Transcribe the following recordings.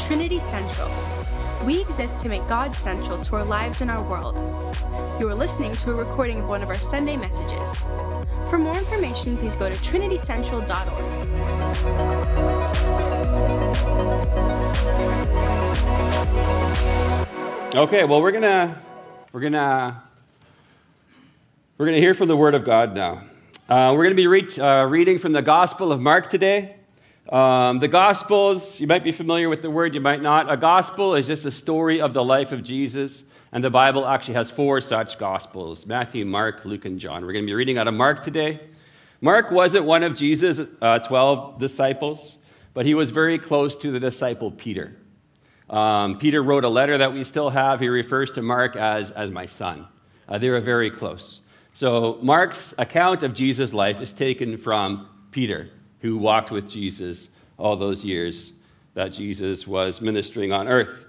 Trinity Central. We exist to make God central to our lives and our world. You are listening to a recording of one of our Sunday messages. For more information, please go to trinitycentral.org. Okay, well we're gonna we're gonna we're gonna hear from the Word of God now. Uh, we're gonna be re- uh, reading from the Gospel of Mark today. Um, the Gospels, you might be familiar with the word, you might not. A gospel is just a story of the life of Jesus, and the Bible actually has four such Gospels Matthew, Mark, Luke, and John. We're going to be reading out of Mark today. Mark wasn't one of Jesus' uh, 12 disciples, but he was very close to the disciple Peter. Um, Peter wrote a letter that we still have. He refers to Mark as, as my son. Uh, they were very close. So, Mark's account of Jesus' life is taken from Peter who walked with Jesus all those years that Jesus was ministering on earth.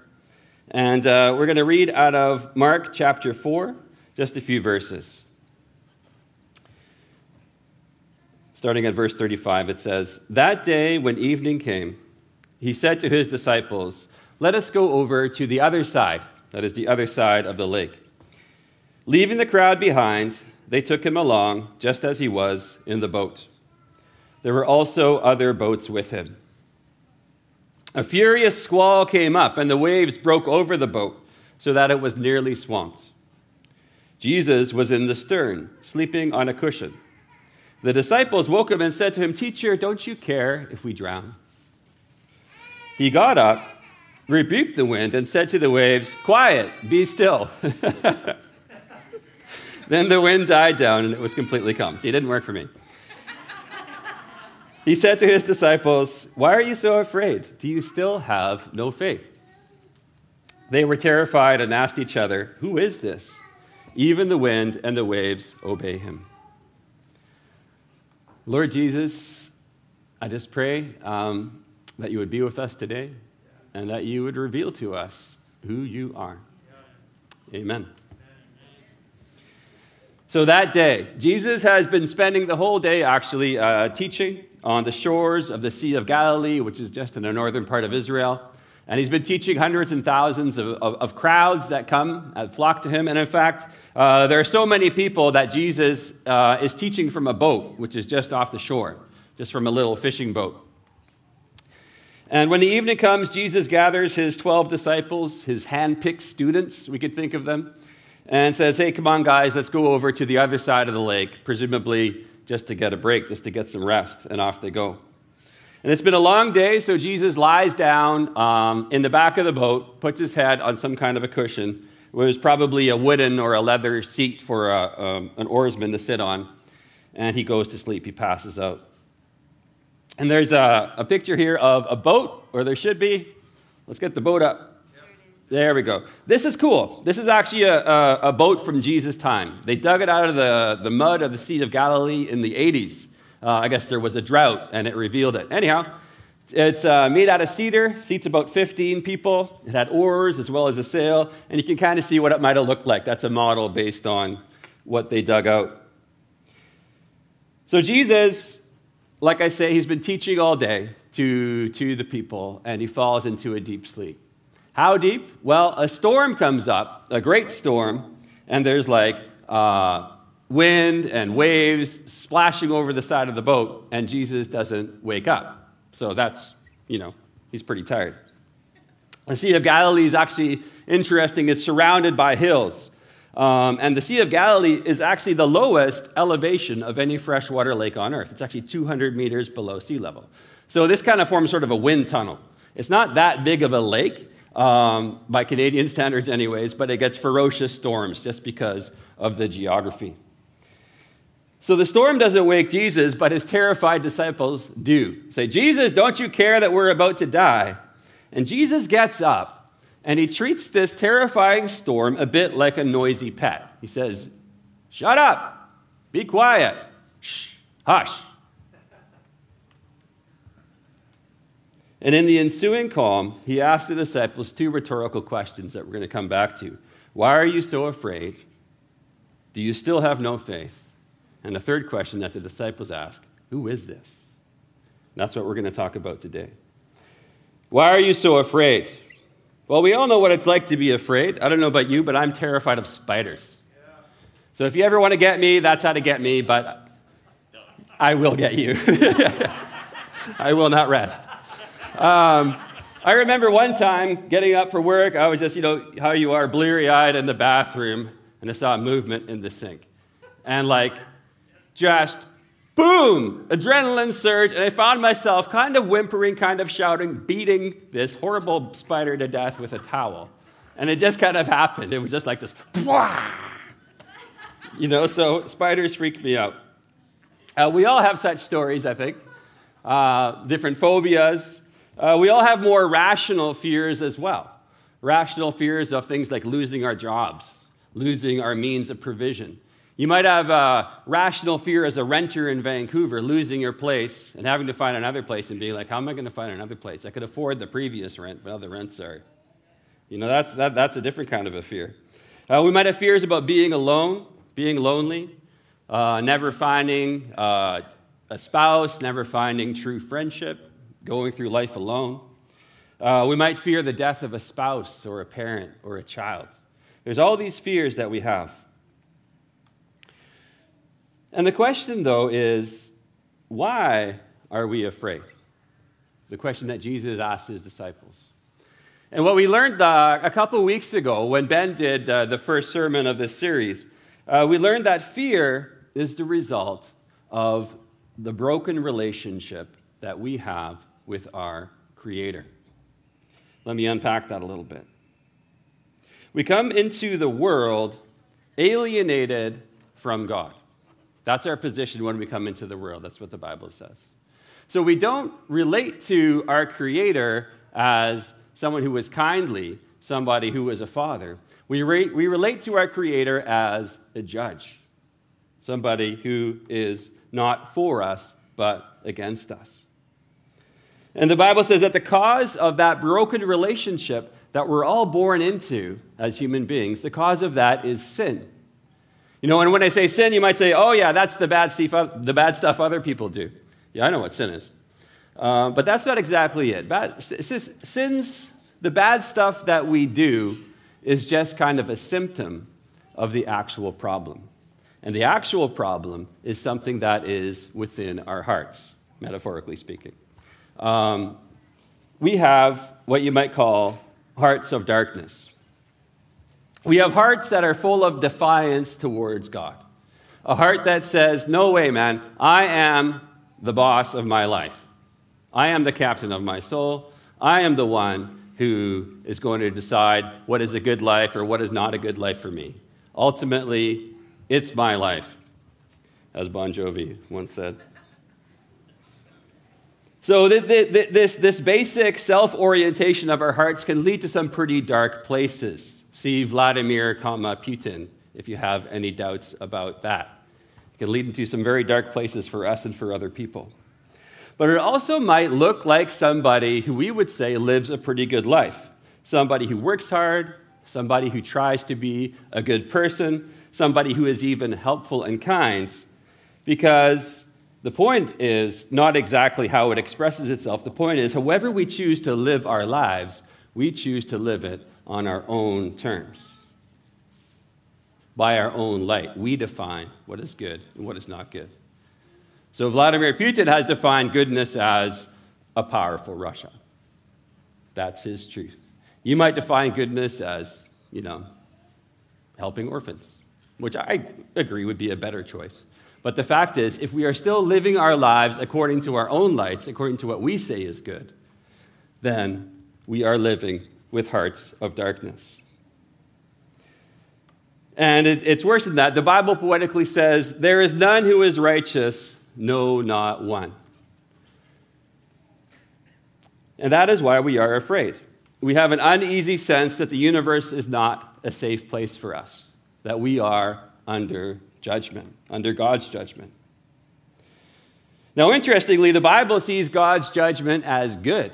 And uh, we're going to read out of Mark chapter 4, just a few verses. Starting at verse 35, it says, That day when evening came, he said to his disciples, Let us go over to the other side, that is, the other side of the lake. Leaving the crowd behind, they took him along, just as he was, in the boat. There were also other boats with him. A furious squall came up, and the waves broke over the boat so that it was nearly swamped. Jesus was in the stern, sleeping on a cushion. The disciples woke him and said to him, Teacher, don't you care if we drown? He got up, rebuked the wind, and said to the waves, Quiet, be still. then the wind died down and it was completely calm. See, it didn't work for me. He said to his disciples, Why are you so afraid? Do you still have no faith? They were terrified and asked each other, Who is this? Even the wind and the waves obey him. Lord Jesus, I just pray um, that you would be with us today and that you would reveal to us who you are. Amen. So that day, Jesus has been spending the whole day actually uh, teaching on the shores of the Sea of Galilee, which is just in the northern part of Israel. And he's been teaching hundreds and thousands of, of, of crowds that come, flock to him. And in fact, uh, there are so many people that Jesus uh, is teaching from a boat, which is just off the shore, just from a little fishing boat. And when the evening comes, Jesus gathers his 12 disciples, his hand picked students, we could think of them, and says, Hey, come on, guys, let's go over to the other side of the lake, presumably just to get a break, just to get some rest, and off they go. And it's been a long day, so Jesus lies down um, in the back of the boat, puts his head on some kind of a cushion. It was probably a wooden or a leather seat for a, um, an oarsman to sit on, and he goes to sleep. He passes out. And there's a, a picture here of a boat, or there should be. Let's get the boat up. There we go. This is cool. This is actually a, a, a, boat from Jesus' time. They dug it out of the, the mud of the Sea of Galilee in the 80s. Uh, I guess there was a drought and it revealed it. Anyhow, it's uh, made out of cedar, seats about 15 people. It had oars as well as a sail, and you can kind of see what it might have looked like. That's a model based on what they dug out. So, Jesus, like I say, he's been teaching all day to, to the people, and he falls into a deep sleep. How deep? Well, a storm comes up, a great storm, and there's like uh, wind and waves splashing over the side of the boat, and Jesus doesn't wake up. So that's, you know, he's pretty tired. The Sea of Galilee is actually interesting. It's surrounded by hills. Um, and the Sea of Galilee is actually the lowest elevation of any freshwater lake on earth. It's actually 200 meters below sea level. So this kind of forms sort of a wind tunnel. It's not that big of a lake, um, by Canadian standards, anyways, but it gets ferocious storms just because of the geography. So the storm doesn't wake Jesus, but his terrified disciples do. Say, Jesus, don't you care that we're about to die? And Jesus gets up and he treats this terrifying storm a bit like a noisy pet. He says, Shut up, be quiet, shh, hush. And in the ensuing calm, he asked the disciples two rhetorical questions that we're going to come back to. Why are you so afraid? Do you still have no faith? And the third question that the disciples ask Who is this? And that's what we're going to talk about today. Why are you so afraid? Well, we all know what it's like to be afraid. I don't know about you, but I'm terrified of spiders. So if you ever want to get me, that's how to get me, but I will get you. I will not rest. Um, I remember one time getting up for work, I was just, you know, how you are, bleary eyed in the bathroom, and I saw a movement in the sink. And like, just boom, adrenaline surge, and I found myself kind of whimpering, kind of shouting, beating this horrible spider to death with a towel. And it just kind of happened. It was just like this, you know, so spiders freak me out. Uh, we all have such stories, I think, uh, different phobias. Uh, we all have more rational fears as well. Rational fears of things like losing our jobs, losing our means of provision, you might have a rational fear as a renter in Vancouver, losing your place and having to find another place and being like, how am I going to find another place? I could afford the previous rent, but now the rents are. You know, that's, that, that's a different kind of a fear. Uh, we might have fears about being alone, being lonely, uh, never finding uh, a spouse, never finding true friendship, going through life alone. Uh, we might fear the death of a spouse or a parent or a child. There's all these fears that we have. And the question, though, is why are we afraid? The question that Jesus asked his disciples. And what we learned uh, a couple weeks ago when Ben did uh, the first sermon of this series, uh, we learned that fear is the result of the broken relationship that we have with our Creator. Let me unpack that a little bit. We come into the world alienated from God. That's our position when we come into the world. That's what the Bible says. So we don't relate to our Creator as someone who is kindly, somebody who is a father. We, re- we relate to our Creator as a judge, somebody who is not for us, but against us. And the Bible says that the cause of that broken relationship that we're all born into as human beings, the cause of that is sin. You know, and when I say sin, you might say, oh, yeah, that's the bad stuff, the bad stuff other people do. Yeah, I know what sin is. Uh, but that's not exactly it. Bad, sins, the bad stuff that we do, is just kind of a symptom of the actual problem. And the actual problem is something that is within our hearts, metaphorically speaking. Um, we have what you might call hearts of darkness. We have hearts that are full of defiance towards God. A heart that says, No way, man, I am the boss of my life. I am the captain of my soul. I am the one who is going to decide what is a good life or what is not a good life for me. Ultimately, it's my life, as Bon Jovi once said. So, this, this basic self orientation of our hearts can lead to some pretty dark places. See Vladimir, Putin, if you have any doubts about that. It can lead into some very dark places for us and for other people. But it also might look like somebody who we would say lives a pretty good life. Somebody who works hard, somebody who tries to be a good person, somebody who is even helpful and kind. Because the point is not exactly how it expresses itself. The point is, however we choose to live our lives, we choose to live it on our own terms. By our own light, we define what is good and what is not good. So Vladimir Putin has defined goodness as a powerful Russia. That's his truth. You might define goodness as, you know, helping orphans, which I agree would be a better choice. But the fact is, if we are still living our lives according to our own lights, according to what we say is good, then we are living with hearts of darkness. And it, it's worse than that. The Bible poetically says, There is none who is righteous, no, not one. And that is why we are afraid. We have an uneasy sense that the universe is not a safe place for us, that we are under judgment, under God's judgment. Now, interestingly, the Bible sees God's judgment as good.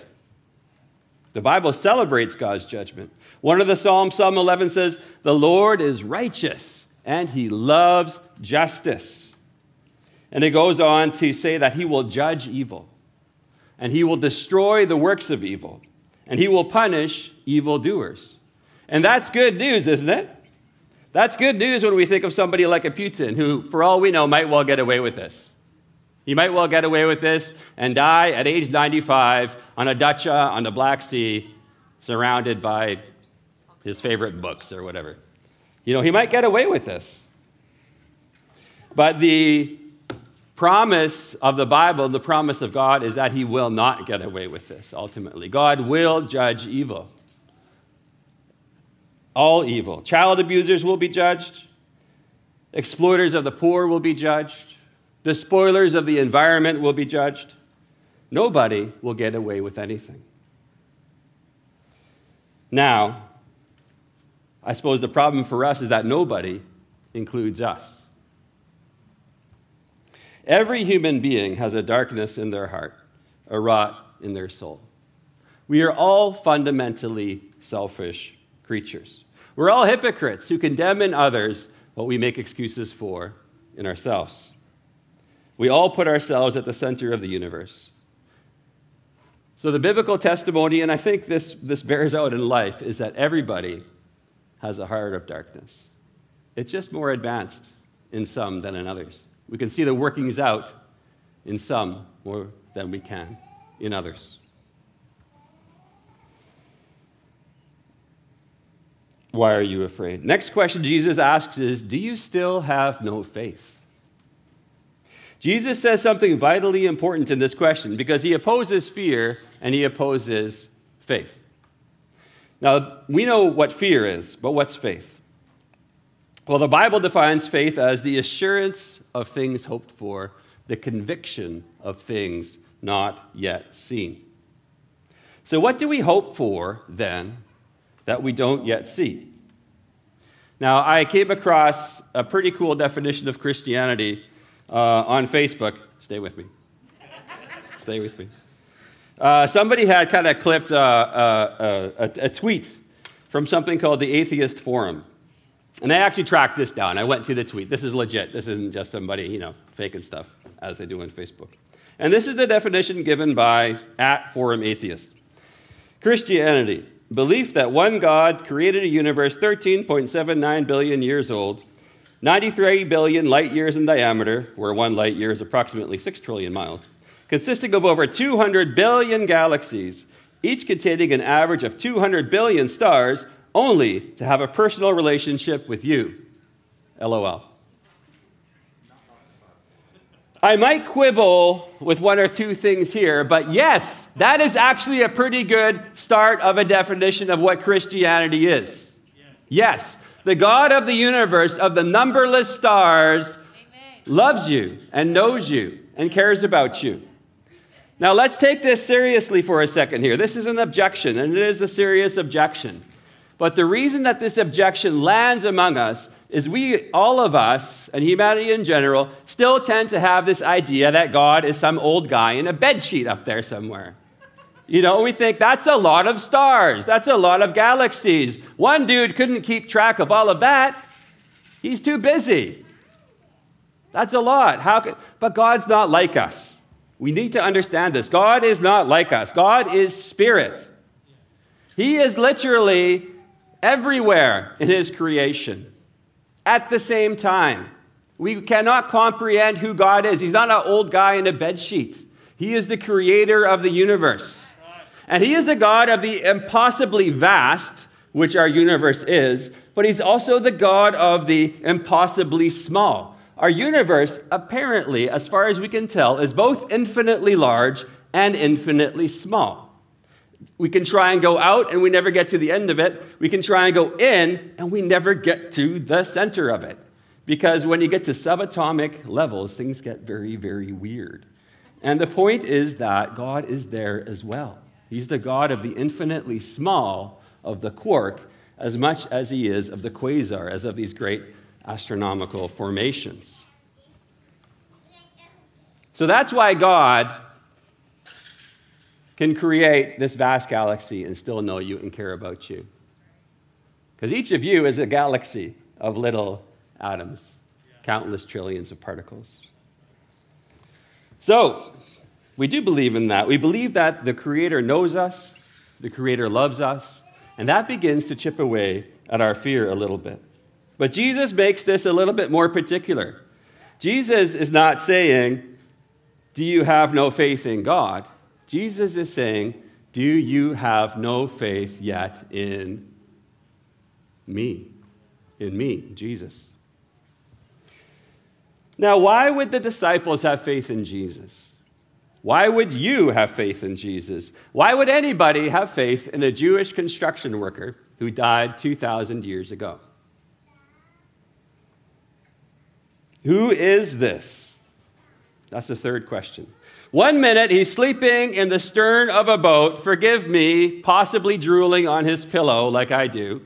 The Bible celebrates God's judgment. One of the Psalms, Psalm 11, says, The Lord is righteous and he loves justice. And it goes on to say that he will judge evil and he will destroy the works of evil. and he will punish evildoers. And that's good news, isn't it? That's good news when we think of somebody like a Putin, who, for all we know, might well get away with this. He might well get away with this and die at age 95 on a dacha uh, on the Black Sea, surrounded by his favorite books or whatever. You know, he might get away with this. But the promise of the Bible, the promise of God, is that he will not get away with this ultimately. God will judge evil. All evil. Child abusers will be judged, exploiters of the poor will be judged, the spoilers of the environment will be judged. Nobody will get away with anything. Now, I suppose the problem for us is that nobody includes us. Every human being has a darkness in their heart, a rot in their soul. We are all fundamentally selfish creatures. We're all hypocrites who condemn in others what we make excuses for in ourselves. We all put ourselves at the center of the universe. So, the biblical testimony, and I think this, this bears out in life, is that everybody has a heart of darkness. It's just more advanced in some than in others. We can see the workings out in some more than we can in others. Why are you afraid? Next question Jesus asks is Do you still have no faith? Jesus says something vitally important in this question because he opposes fear and he opposes faith. Now, we know what fear is, but what's faith? Well, the Bible defines faith as the assurance of things hoped for, the conviction of things not yet seen. So, what do we hope for then that we don't yet see? Now, I came across a pretty cool definition of Christianity uh, on Facebook. Stay with me. Stay with me. Uh, somebody had kind of clipped uh, uh, a, a, tweet from something called the Atheist Forum. And I actually tracked this down. I went to the tweet. This is legit. This isn't just somebody, you know, faking stuff as they do on Facebook. And this is the definition given by at Forum Atheist Christianity, belief that one God created a universe 13.79 billion years old 93 billion light years in diameter, where one light year is approximately 6 trillion miles, consisting of over 200 billion galaxies, each containing an average of 200 billion stars, only to have a personal relationship with you. LOL. I might quibble with one or two things here, but yes, that is actually a pretty good start of a definition of what Christianity is. Yes, the God of the universe, of the numberless stars, Amen. loves you and knows you and cares about you. Now, let's take this seriously for a second here. This is an objection, and it is a serious objection. But the reason that this objection lands among us is we, all of us, and humanity in general, still tend to have this idea that God is some old guy in a bedsheet up there somewhere. You know, we think that's a lot of stars, that's a lot of galaxies. One dude couldn't keep track of all of that. He's too busy. That's a lot. How could, but God's not like us. We need to understand this. God is not like us. God is spirit. He is literally everywhere in his creation at the same time. We cannot comprehend who God is. He's not an old guy in a bed sheet. He is the creator of the universe. And he is the God of the impossibly vast, which our universe is, but he's also the God of the impossibly small. Our universe, apparently, as far as we can tell, is both infinitely large and infinitely small. We can try and go out and we never get to the end of it. We can try and go in and we never get to the center of it. Because when you get to subatomic levels, things get very, very weird. And the point is that God is there as well. He's the God of the infinitely small, of the quark, as much as he is of the quasar, as of these great astronomical formations. So that's why God can create this vast galaxy and still know you and care about you. Because each of you is a galaxy of little atoms, countless trillions of particles. So, we do believe in that. We believe that the Creator knows us, the Creator loves us, and that begins to chip away at our fear a little bit. But Jesus makes this a little bit more particular. Jesus is not saying, Do you have no faith in God? Jesus is saying, Do you have no faith yet in me? In me, Jesus. Now, why would the disciples have faith in Jesus? Why would you have faith in Jesus? Why would anybody have faith in a Jewish construction worker who died 2,000 years ago? Who is this? That's the third question. One minute he's sleeping in the stern of a boat, forgive me, possibly drooling on his pillow like I do.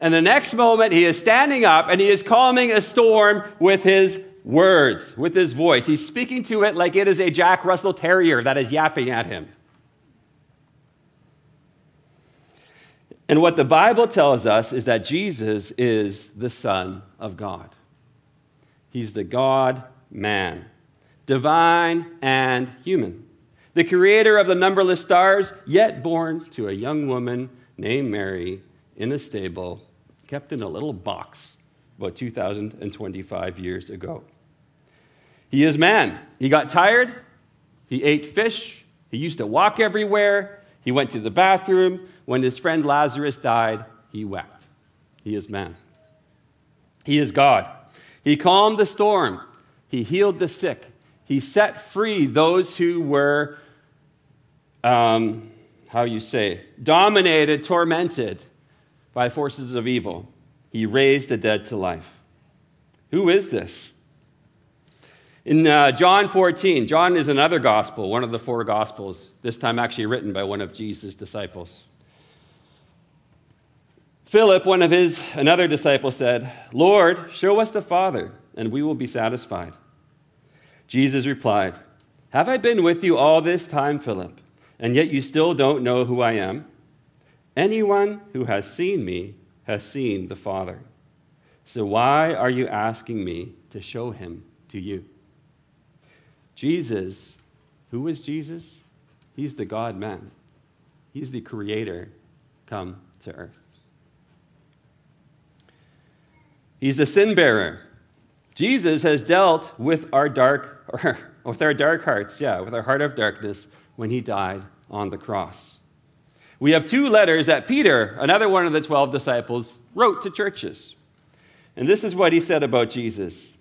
And the next moment he is standing up and he is calming a storm with his words, with his voice. He's speaking to it like it is a Jack Russell Terrier that is yapping at him. And what the Bible tells us is that Jesus is the Son of God. He's the God man, divine and human, the creator of the numberless stars, yet born to a young woman named Mary in a stable, kept in a little box about 2,025 years ago. He is man. He got tired. He ate fish. He used to walk everywhere. He went to the bathroom. When his friend Lazarus died, he wept. He is man. He is God. He calmed the storm. He healed the sick. He set free those who were, um, how you say, dominated, tormented by forces of evil. He raised the dead to life. Who is this? In uh, John 14, John is another gospel, one of the four gospels, this time actually written by one of Jesus' disciples. Philip, one of his another disciple, said, Lord, show us the Father, and we will be satisfied. Jesus replied, Have I been with you all this time, Philip, and yet you still don't know who I am? Anyone who has seen me has seen the Father. So why are you asking me to show him to you? Jesus, who is Jesus? He's the God man, He's the creator come to earth. He's the sin bearer. Jesus has dealt with our dark, or with our dark hearts, yeah, with our heart of darkness when he died on the cross. We have two letters that Peter, another one of the 12 disciples, wrote to churches. And this is what he said about Jesus.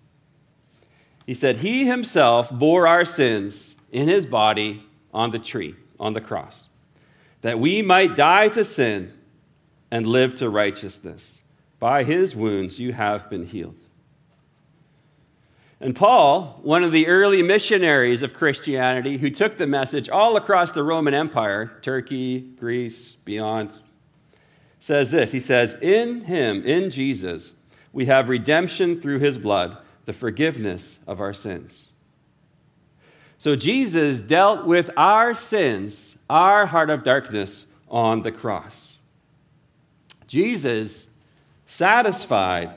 He said, He himself bore our sins in his body on the tree, on the cross, that we might die to sin and live to righteousness. By his wounds you have been healed. And Paul, one of the early missionaries of Christianity, who took the message all across the Roman Empire, Turkey, Greece, beyond, says this He says, In him, in Jesus, we have redemption through his blood, the forgiveness of our sins. So Jesus dealt with our sins, our heart of darkness, on the cross. Jesus satisfied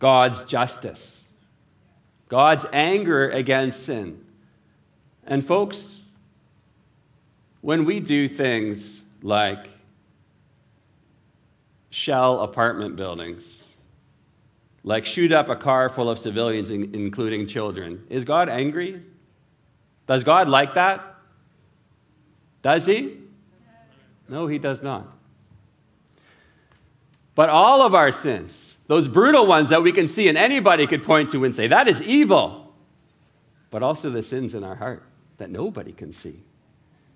God's justice, God's anger against sin. And, folks, when we do things like shell apartment buildings, like shoot up a car full of civilians, including children, is God angry? Does God like that? Does he? No, he does not. But all of our sins, those brutal ones that we can see and anybody could point to and say, that is evil, but also the sins in our heart that nobody can see.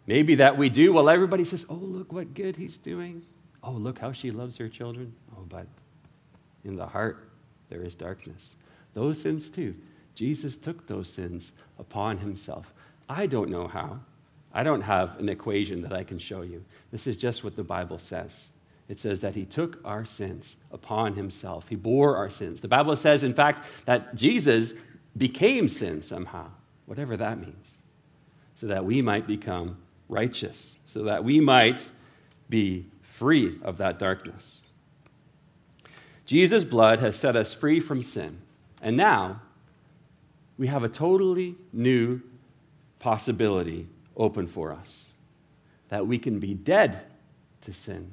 Maybe that we do while everybody says, oh, look what good he's doing. Oh, look how she loves her children. Oh, but in the heart, there is darkness. Those sins, too. Jesus took those sins upon himself. I don't know how. I don't have an equation that I can show you. This is just what the Bible says it says that he took our sins upon himself. He bore our sins. The Bible says, in fact, that Jesus became sin somehow, whatever that means, so that we might become righteous, so that we might be free of that darkness. Jesus' blood has set us free from sin. And now we have a totally new possibility open for us. that we can be dead to sin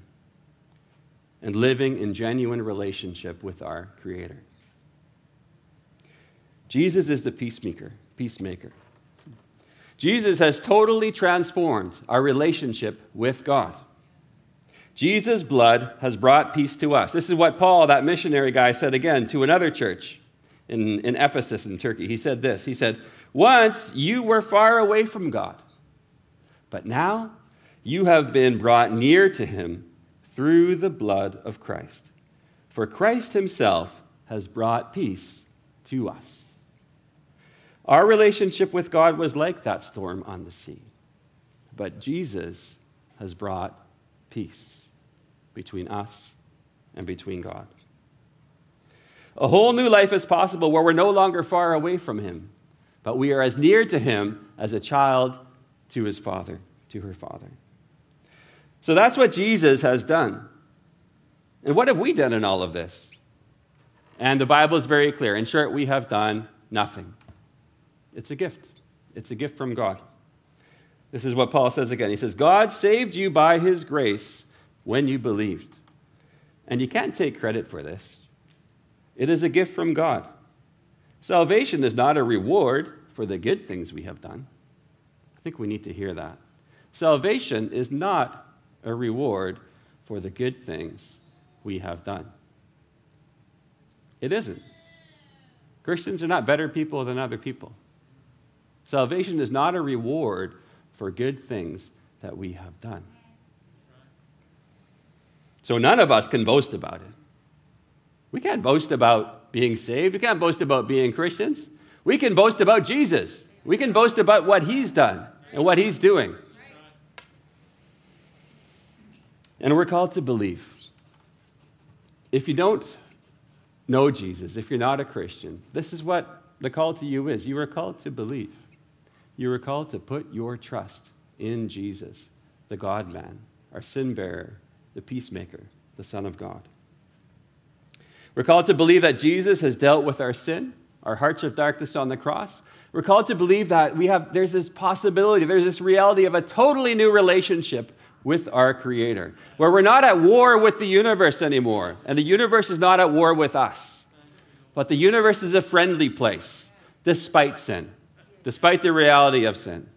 and living in genuine relationship with our Creator. Jesus is the peacemaker, peacemaker. Jesus has totally transformed our relationship with God. Jesus' blood has brought peace to us. This is what Paul, that missionary guy, said again to another church in, in Ephesus in Turkey. He said this He said, Once you were far away from God, but now you have been brought near to him through the blood of Christ. For Christ himself has brought peace to us. Our relationship with God was like that storm on the sea, but Jesus has brought peace between us and between God. A whole new life is possible where we're no longer far away from Him, but we are as near to Him as a child to his father, to her father. So that's what Jesus has done. And what have we done in all of this? And the Bible is very clear. In short, we have done nothing. It's a gift, it's a gift from God. This is what Paul says again. He says, God saved you by his grace when you believed. And you can't take credit for this, it is a gift from God. Salvation is not a reward for the good things we have done. I think we need to hear that. Salvation is not a reward for the good things we have done. It isn't. Christians are not better people than other people. Salvation is not a reward for good things that we have done. So none of us can boast about it. We can't boast about being saved. We can't boast about being Christians. We can boast about Jesus. We can boast about what he's done and what he's doing. And we're called to believe. If you don't know Jesus, if you're not a Christian, this is what the call to you is. You are called to believe. You are called to put your trust in Jesus, the God man, our sin bearer, the peacemaker, the Son of God. We're called to believe that Jesus has dealt with our sin, our hearts of darkness on the cross. We're called to believe that we have, there's this possibility, there's this reality of a totally new relationship with our Creator, where we're not at war with the universe anymore, and the universe is not at war with us. But the universe is a friendly place, despite sin, despite the reality of sin.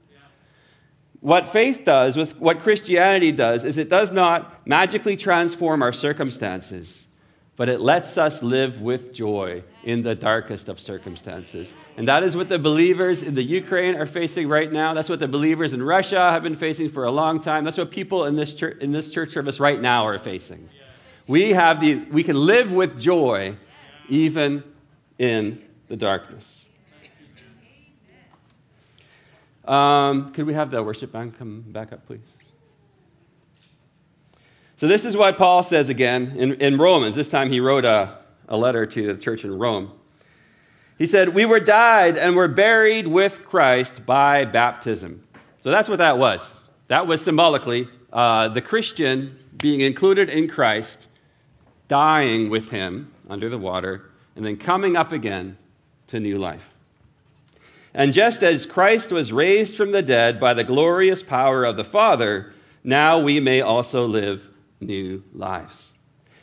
What faith does, with what Christianity does, is it does not magically transform our circumstances but it lets us live with joy in the darkest of circumstances. And that is what the believers in the Ukraine are facing right now. That's what the believers in Russia have been facing for a long time. That's what people in this church, in this church service right now are facing. We, have the, we can live with joy even in the darkness. Um, could we have the worship band come back up, please? So, this is what Paul says again in, in Romans. This time he wrote a, a letter to the church in Rome. He said, We were died and were buried with Christ by baptism. So, that's what that was. That was symbolically uh, the Christian being included in Christ, dying with him under the water, and then coming up again to new life. And just as Christ was raised from the dead by the glorious power of the Father, now we may also live new lives.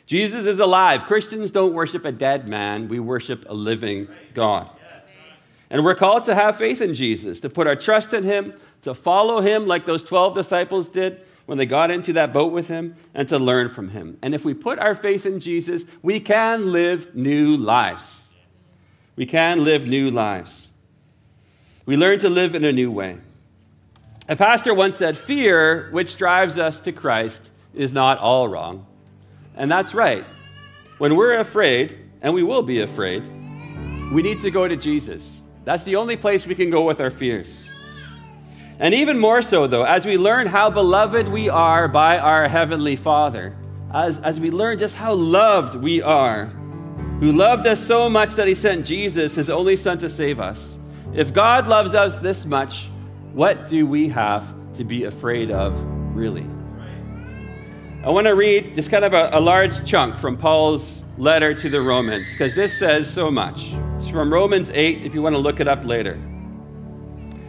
Jesus is alive. Christians don't worship a dead man, we worship a living God. And we're called to have faith in Jesus, to put our trust in him, to follow him like those 12 disciples did when they got into that boat with him, and to learn from him. And if we put our faith in Jesus, we can live new lives. We can live new lives. We learn to live in a new way. A pastor once said, Fear, which drives us to Christ, is not all wrong. And that's right. When we're afraid, and we will be afraid, we need to go to Jesus. That's the only place we can go with our fears. And even more so, though, as we learn how beloved we are by our Heavenly Father, as, as we learn just how loved we are, who loved us so much that He sent Jesus, His only Son, to save us. If God loves us this much, what do we have to be afraid of, really? I want to read just kind of a, a large chunk from Paul's letter to the Romans, because this says so much. It's from Romans 8, if you want to look it up later.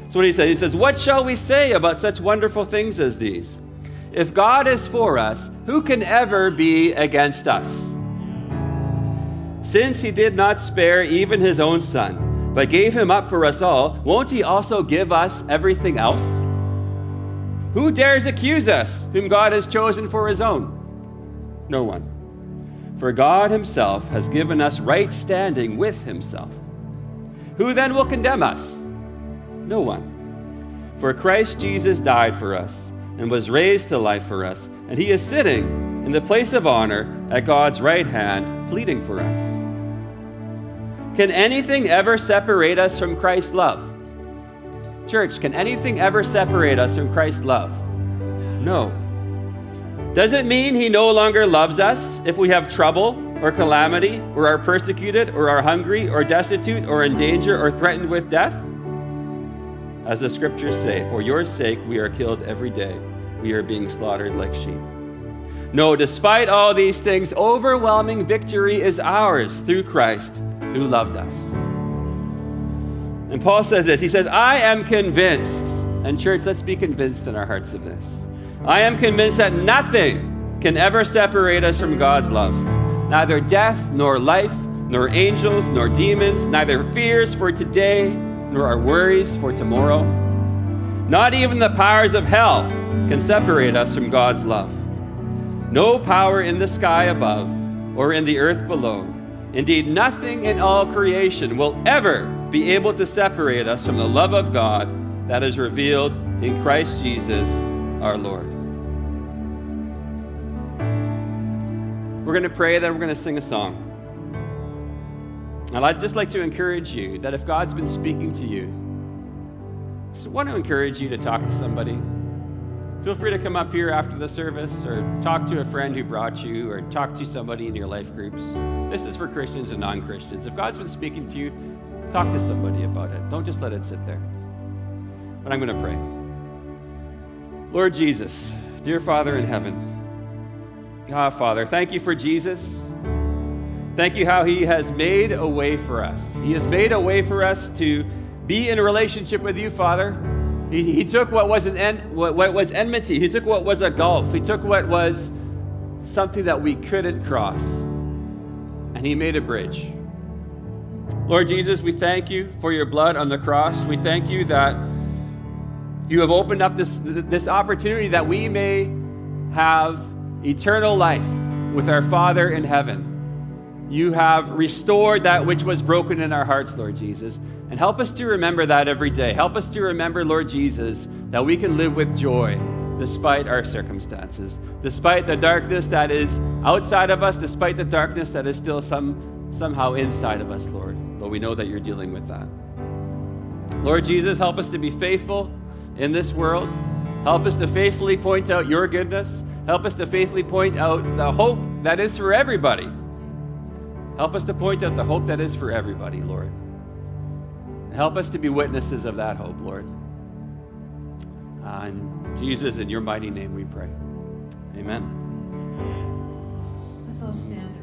So, what he says, he says, What shall we say about such wonderful things as these? if God is for us, who can ever be against us? Since he did not spare even his own son, but gave him up for us all, won't he also give us everything else? Who dares accuse us, whom God has chosen for his own? No one. For God himself has given us right standing with himself. Who then will condemn us? No one. For Christ Jesus died for us and was raised to life for us, and he is sitting in the place of honor at God's right hand, pleading for us. Can anything ever separate us from Christ's love? Church, can anything ever separate us from Christ's love? No. Does it mean he no longer loves us if we have trouble or calamity, or are persecuted, or are hungry, or destitute, or in danger, or threatened with death? As the scriptures say, for your sake we are killed every day. We are being slaughtered like sheep. No, despite all these things, overwhelming victory is ours through Christ who loved us. And Paul says this He says, I am convinced, and church, let's be convinced in our hearts of this. I am convinced that nothing can ever separate us from God's love. Neither death, nor life, nor angels, nor demons, neither fears for today, nor our worries for tomorrow. Not even the powers of hell can separate us from God's love. No power in the sky above or in the earth below. Indeed, nothing in all creation will ever be able to separate us from the love of God that is revealed in Christ Jesus our Lord. We're going to pray, then we're going to sing a song. And I'd just like to encourage you that if God's been speaking to you, I want to encourage you to talk to somebody. Feel free to come up here after the service or talk to a friend who brought you or talk to somebody in your life groups. This is for Christians and non Christians. If God's been speaking to you, talk to somebody about it. Don't just let it sit there. But I'm going to pray. Lord Jesus, dear Father in heaven, Ah, Father, thank you for Jesus. Thank you how he has made a way for us. He has made a way for us to be in a relationship with you, Father. He, he took what was an en, what, what was enmity. He took what was a gulf. He took what was something that we couldn't cross, and he made a bridge. Lord Jesus, we thank you for your blood on the cross. We thank you that you have opened up this, this opportunity that we may have eternal life with our Father in heaven. You have restored that which was broken in our hearts, Lord Jesus. And help us to remember that every day. Help us to remember, Lord Jesus, that we can live with joy despite our circumstances, despite the darkness that is outside of us, despite the darkness that is still some, somehow inside of us, Lord. We know that you're dealing with that. Lord Jesus, help us to be faithful in this world. Help us to faithfully point out your goodness. Help us to faithfully point out the hope that is for everybody. Help us to point out the hope that is for everybody, Lord. Help us to be witnesses of that hope, Lord. Uh, in Jesus, in your mighty name we pray. Amen. Let's all stand.